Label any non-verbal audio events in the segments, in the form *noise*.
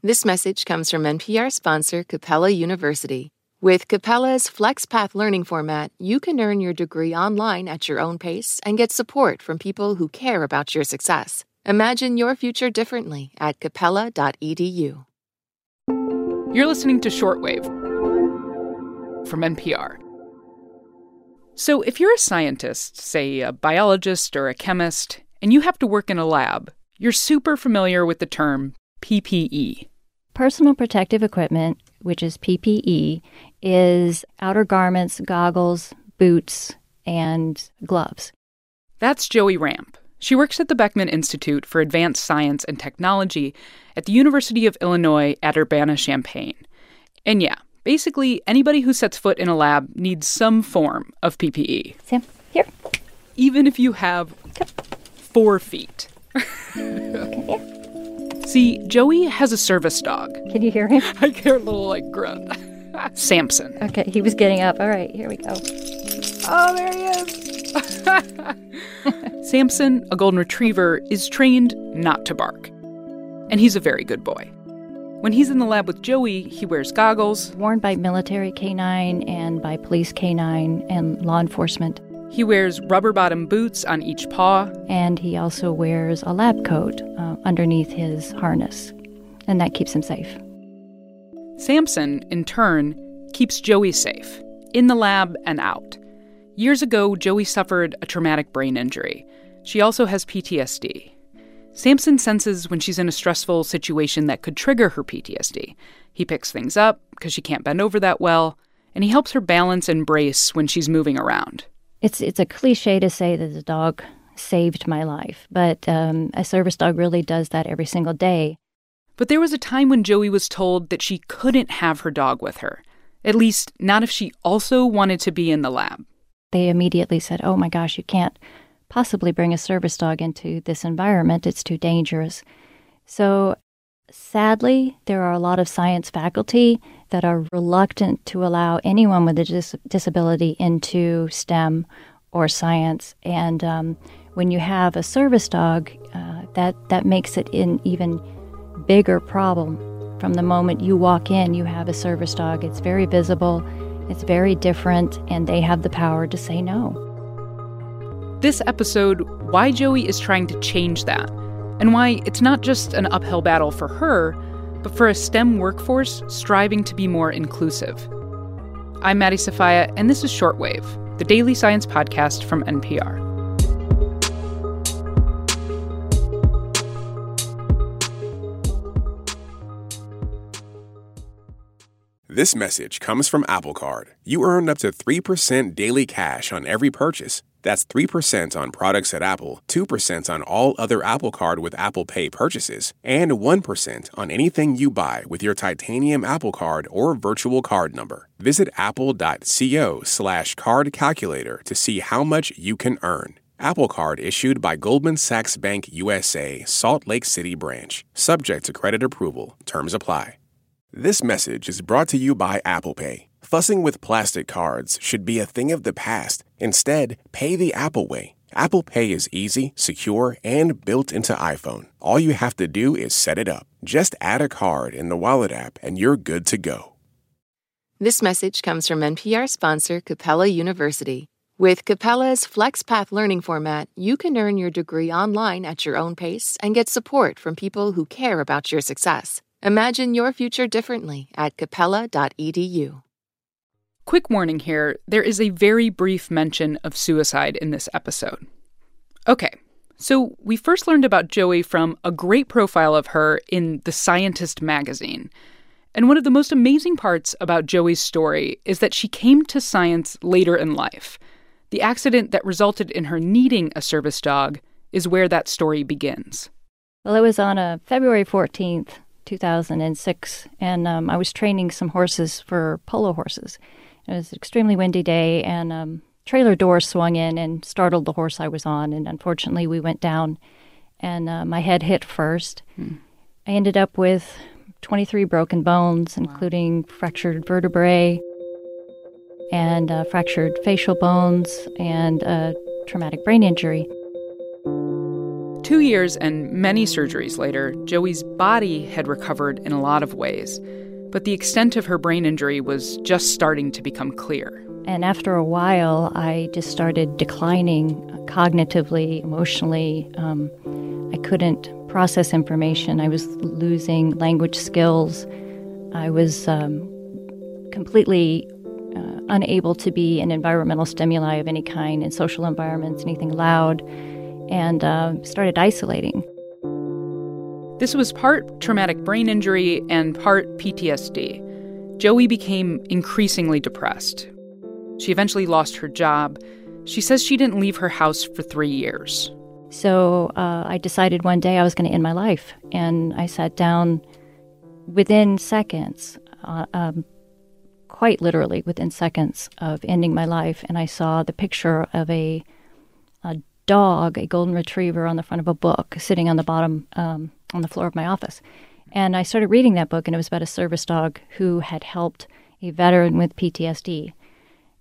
This message comes from NPR sponsor Capella University. With Capella's FlexPath learning format, you can earn your degree online at your own pace and get support from people who care about your success. Imagine your future differently at capella.edu. You're listening to Shortwave from NPR. So, if you're a scientist, say a biologist or a chemist, and you have to work in a lab, you're super familiar with the term PPE. Personal protective equipment, which is PPE, is outer garments, goggles, boots, and gloves. That's Joey Ramp. She works at the Beckman Institute for Advanced Science and Technology at the University of Illinois at Urbana Champaign. And yeah, basically, anybody who sets foot in a lab needs some form of PPE. Sam, here. Even if you have four feet. *laughs* Okay, See, Joey has a service dog. Can you hear him? *laughs* I hear a little like grunt. *laughs* Sampson. Okay, he was getting up. All right, here we go. Oh, there he is. *laughs* Sampson, a golden retriever, is trained not to bark. And he's a very good boy. When he's in the lab with Joey, he wears goggles. Worn by military canine and by police canine and law enforcement. He wears rubber bottom boots on each paw. And he also wears a lab coat uh, underneath his harness, and that keeps him safe. Sampson, in turn, keeps Joey safe, in the lab and out. Years ago, Joey suffered a traumatic brain injury. She also has PTSD. Sampson senses when she's in a stressful situation that could trigger her PTSD. He picks things up because she can't bend over that well, and he helps her balance and brace when she's moving around. It's it's a cliche to say that the dog saved my life, but um, a service dog really does that every single day. But there was a time when Joey was told that she couldn't have her dog with her. At least, not if she also wanted to be in the lab. They immediately said, Oh my gosh, you can't possibly bring a service dog into this environment. It's too dangerous. So, sadly, there are a lot of science faculty that are reluctant to allow anyone with a dis- disability into STEM or science. And um, when you have a service dog, uh, that that makes it an even bigger problem. From the moment you walk in, you have a service dog. It's very visible, it's very different, and they have the power to say no. This episode, why Joey is trying to change that, and why it's not just an uphill battle for her, but for a STEM workforce striving to be more inclusive. I'm Maddie Sofia, and this is Shortwave, the daily science podcast from NPR. This message comes from Apple Card. You earn up to 3% daily cash on every purchase. That's 3% on products at Apple, 2% on all other Apple Card with Apple Pay purchases, and 1% on anything you buy with your titanium Apple Card or virtual card number. Visit apple.co slash card calculator to see how much you can earn. Apple Card issued by Goldman Sachs Bank USA, Salt Lake City branch. Subject to credit approval. Terms apply. This message is brought to you by Apple Pay. Fussing with plastic cards should be a thing of the past. Instead, pay the Apple way. Apple Pay is easy, secure, and built into iPhone. All you have to do is set it up. Just add a card in the Wallet app and you're good to go. This message comes from NPR sponsor Capella University. With Capella's FlexPath learning format, you can earn your degree online at your own pace and get support from people who care about your success. Imagine your future differently at capella.edu. Quick warning here there is a very brief mention of suicide in this episode. Okay, so we first learned about Joey from a great profile of her in The Scientist magazine. And one of the most amazing parts about Joey's story is that she came to science later in life. The accident that resulted in her needing a service dog is where that story begins. Well, it was on a February 14th, 2006, and um, I was training some horses for polo horses. It was an extremely windy day, and um, trailer door swung in and startled the horse I was on, and unfortunately, we went down, and uh, my head hit first. Hmm. I ended up with 23 broken bones, including wow. fractured vertebrae and uh, fractured facial bones and a traumatic brain injury. Two years and many surgeries later, Joey's body had recovered in a lot of ways, but the extent of her brain injury was just starting to become clear. And after a while, I just started declining cognitively, emotionally. Um, I couldn't process information. I was losing language skills. I was um, completely uh, unable to be in environmental stimuli of any kind in social environments, anything loud and uh, started isolating. This was part traumatic brain injury and part PTSD. Joey became increasingly depressed. She eventually lost her job. She says she didn't leave her house for three years. So uh, I decided one day I was going to end my life. And I sat down within seconds, uh, um, quite literally within seconds of ending my life, and I saw the picture of a, a dog, a golden retriever, on the front of a book sitting on the bottom, um, on the floor of my office. And I started reading that book, and it was about a service dog who had helped a veteran with PTSD.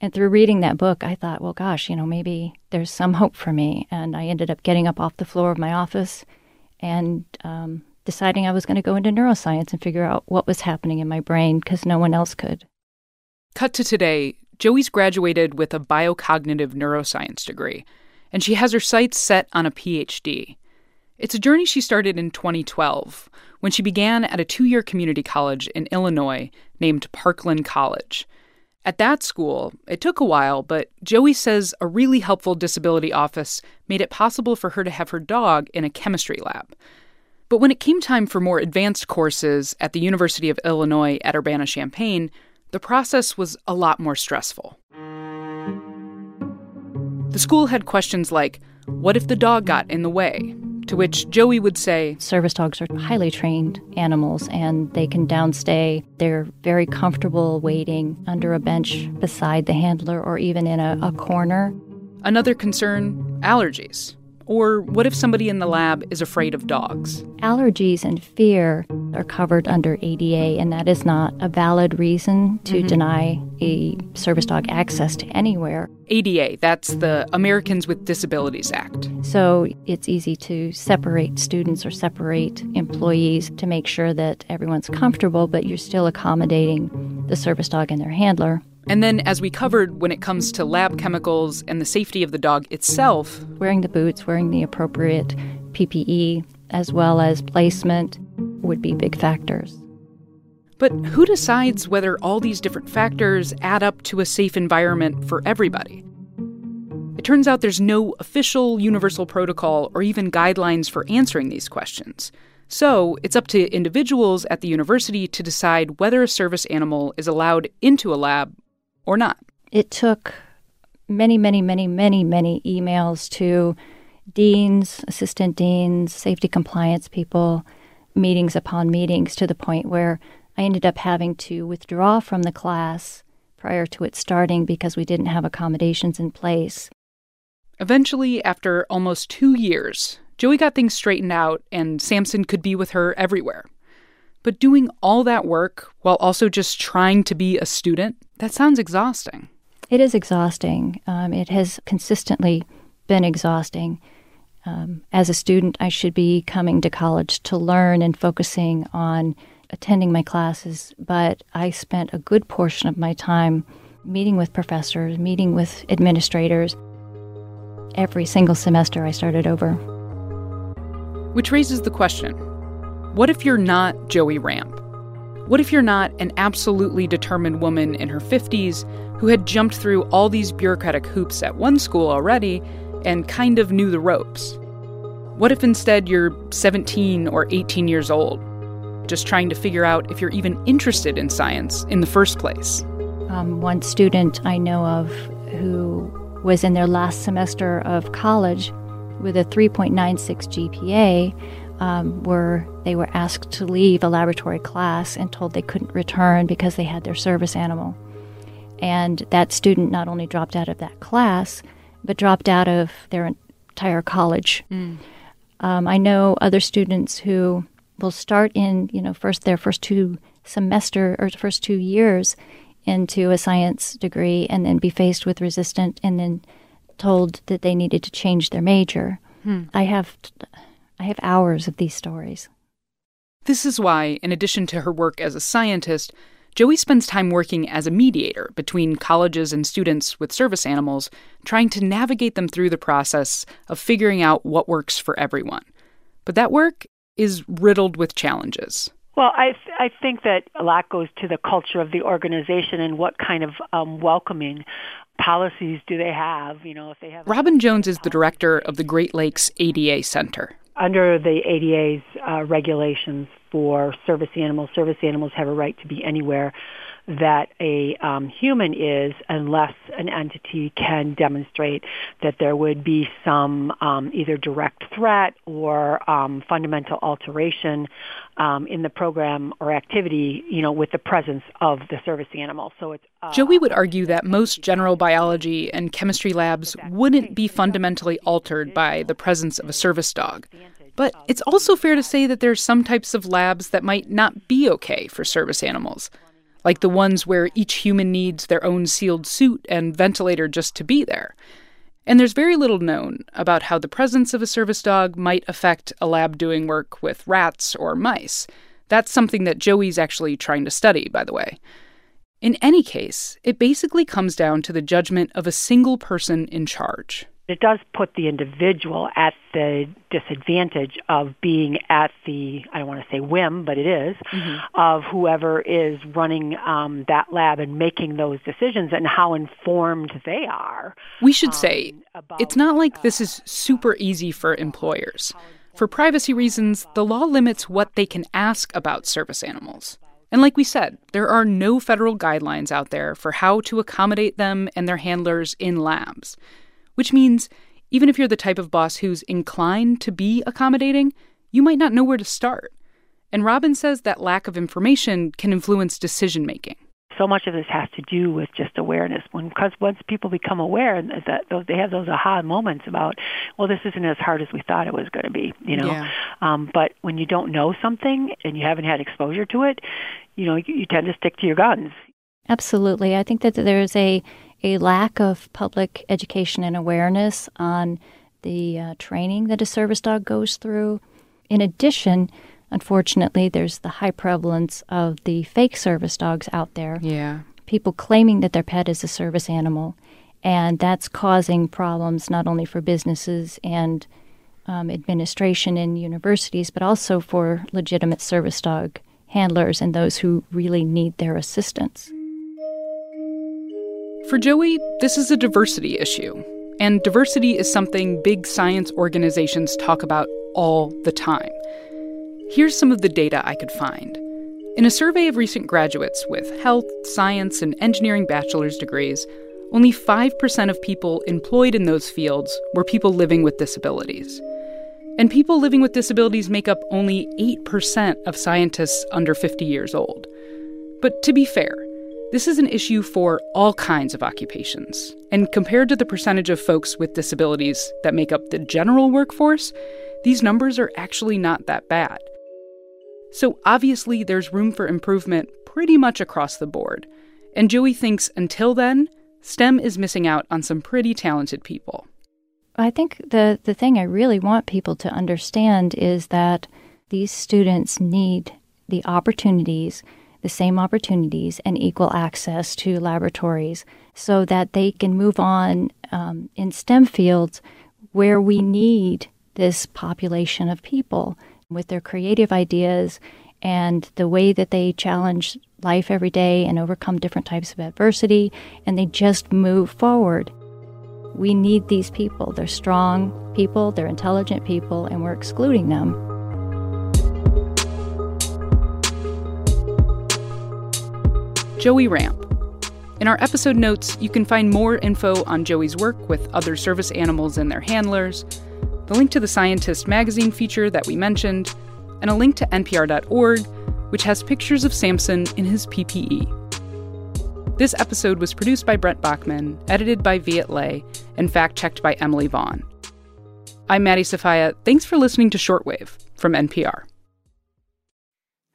And through reading that book, I thought, well, gosh, you know, maybe there's some hope for me. And I ended up getting up off the floor of my office and um, deciding I was going to go into neuroscience and figure out what was happening in my brain because no one else could. Cut to today, Joey's graduated with a biocognitive neuroscience degree and she has her sights set on a PhD. It's a journey she started in 2012 when she began at a two year community college in Illinois named Parkland College. At that school, it took a while, but Joey says a really helpful disability office made it possible for her to have her dog in a chemistry lab. But when it came time for more advanced courses at the University of Illinois at Urbana Champaign, the process was a lot more stressful. The school had questions like, What if the dog got in the way? To which Joey would say, Service dogs are highly trained animals and they can downstay. They're very comfortable waiting under a bench beside the handler or even in a, a corner. Another concern allergies. Or what if somebody in the lab is afraid of dogs? Allergies and fear are covered under ADA, and that is not a valid reason to mm-hmm. deny a service dog access to anywhere. ADA, that's the Americans with Disabilities Act. So it's easy to separate students or separate employees to make sure that everyone's comfortable, but you're still accommodating the service dog and their handler. And then, as we covered, when it comes to lab chemicals and the safety of the dog itself, wearing the boots, wearing the appropriate PPE, as well as placement, would be big factors. But who decides whether all these different factors add up to a safe environment for everybody? It turns out there's no official universal protocol or even guidelines for answering these questions. So it's up to individuals at the university to decide whether a service animal is allowed into a lab or not? It took many, many, many, many, many emails to deans, assistant deans, safety compliance people, meetings upon meetings to the point where I ended up having to withdraw from the class prior to it starting because we didn't have accommodations in place. Eventually, after almost two years, Joey got things straightened out and Sampson could be with her everywhere. But doing all that work while also just trying to be a student, that sounds exhausting. It is exhausting. Um, it has consistently been exhausting. Um, as a student, I should be coming to college to learn and focusing on attending my classes, but I spent a good portion of my time meeting with professors, meeting with administrators. Every single semester, I started over. Which raises the question what if you're not Joey Ramp? What if you're not an absolutely determined woman in her 50s who had jumped through all these bureaucratic hoops at one school already and kind of knew the ropes? What if instead you're 17 or 18 years old, just trying to figure out if you're even interested in science in the first place? Um, one student I know of who was in their last semester of college with a 3.96 GPA um, were they were asked to leave a laboratory class and told they couldn't return because they had their service animal. And that student not only dropped out of that class, but dropped out of their entire college. Mm. Um, I know other students who will start in, you know, first their first two semester or first two years into a science degree and then be faced with resistance and then told that they needed to change their major. Hmm. I have I have hours of these stories. This is why, in addition to her work as a scientist, Joey spends time working as a mediator between colleges and students with service animals, trying to navigate them through the process of figuring out what works for everyone. But that work is riddled with challenges. Well, I th- I think that a lot goes to the culture of the organization and what kind of um, welcoming policies do they have. You know, if they have. Robin Jones is the director of the Great Lakes ADA Center. Under the ADA's uh, regulations for service animals, service animals have a right to be anywhere that a um, human is unless an entity can demonstrate that there would be some um, either direct threat or um, fundamental alteration um, in the program or activity, you know, with the presence of the service animal. So it's uh, Joey would argue that most general biology and chemistry labs wouldn't be fundamentally altered by the presence of a service dog. But it's also fair to say that there are some types of labs that might not be okay for service animals like the ones where each human needs their own sealed suit and ventilator just to be there. And there's very little known about how the presence of a service dog might affect a lab doing work with rats or mice. That's something that Joey's actually trying to study, by the way. In any case, it basically comes down to the judgment of a single person in charge. It does put the individual at the disadvantage of being at the, I don't want to say whim, but it is, mm-hmm. of whoever is running um, that lab and making those decisions and how informed they are. We should um, say about, it's not like this is super easy for employers. For privacy reasons, the law limits what they can ask about service animals. And like we said, there are no federal guidelines out there for how to accommodate them and their handlers in labs which means even if you're the type of boss who's inclined to be accommodating, you might not know where to start. And Robin says that lack of information can influence decision making. So much of this has to do with just awareness. When because once people become aware that those, they have those aha moments about, well, this isn't as hard as we thought it was going to be, you know. Yeah. Um, but when you don't know something and you haven't had exposure to it, you know, you, you tend to stick to your guns. Absolutely, I think that there's a a lack of public education and awareness on the uh, training that a service dog goes through. In addition, unfortunately, there's the high prevalence of the fake service dogs out there. Yeah. People claiming that their pet is a service animal. And that's causing problems not only for businesses and um, administration in universities, but also for legitimate service dog handlers and those who really need their assistance. For Joey, this is a diversity issue. And diversity is something big science organizations talk about all the time. Here's some of the data I could find. In a survey of recent graduates with health, science, and engineering bachelor's degrees, only 5% of people employed in those fields were people living with disabilities. And people living with disabilities make up only 8% of scientists under 50 years old. But to be fair, this is an issue for all kinds of occupations. And compared to the percentage of folks with disabilities that make up the general workforce, these numbers are actually not that bad. So obviously, there's room for improvement pretty much across the board. And Joey thinks until then, STEM is missing out on some pretty talented people. I think the, the thing I really want people to understand is that these students need the opportunities the same opportunities and equal access to laboratories so that they can move on um, in STEM fields where we need this population of people with their creative ideas and the way that they challenge life every day and overcome different types of adversity and they just move forward. We need these people. They're strong people, they're intelligent people, and we're excluding them. Joey Ramp. In our episode notes, you can find more info on Joey's work with other service animals and their handlers, the link to the Scientist magazine feature that we mentioned, and a link to npr.org, which has pictures of Sampson in his PPE. This episode was produced by Brent Baughman, edited by Viet Le, and fact checked by Emily Vaughn. I'm Maddie Sofia. Thanks for listening to Shortwave from NPR.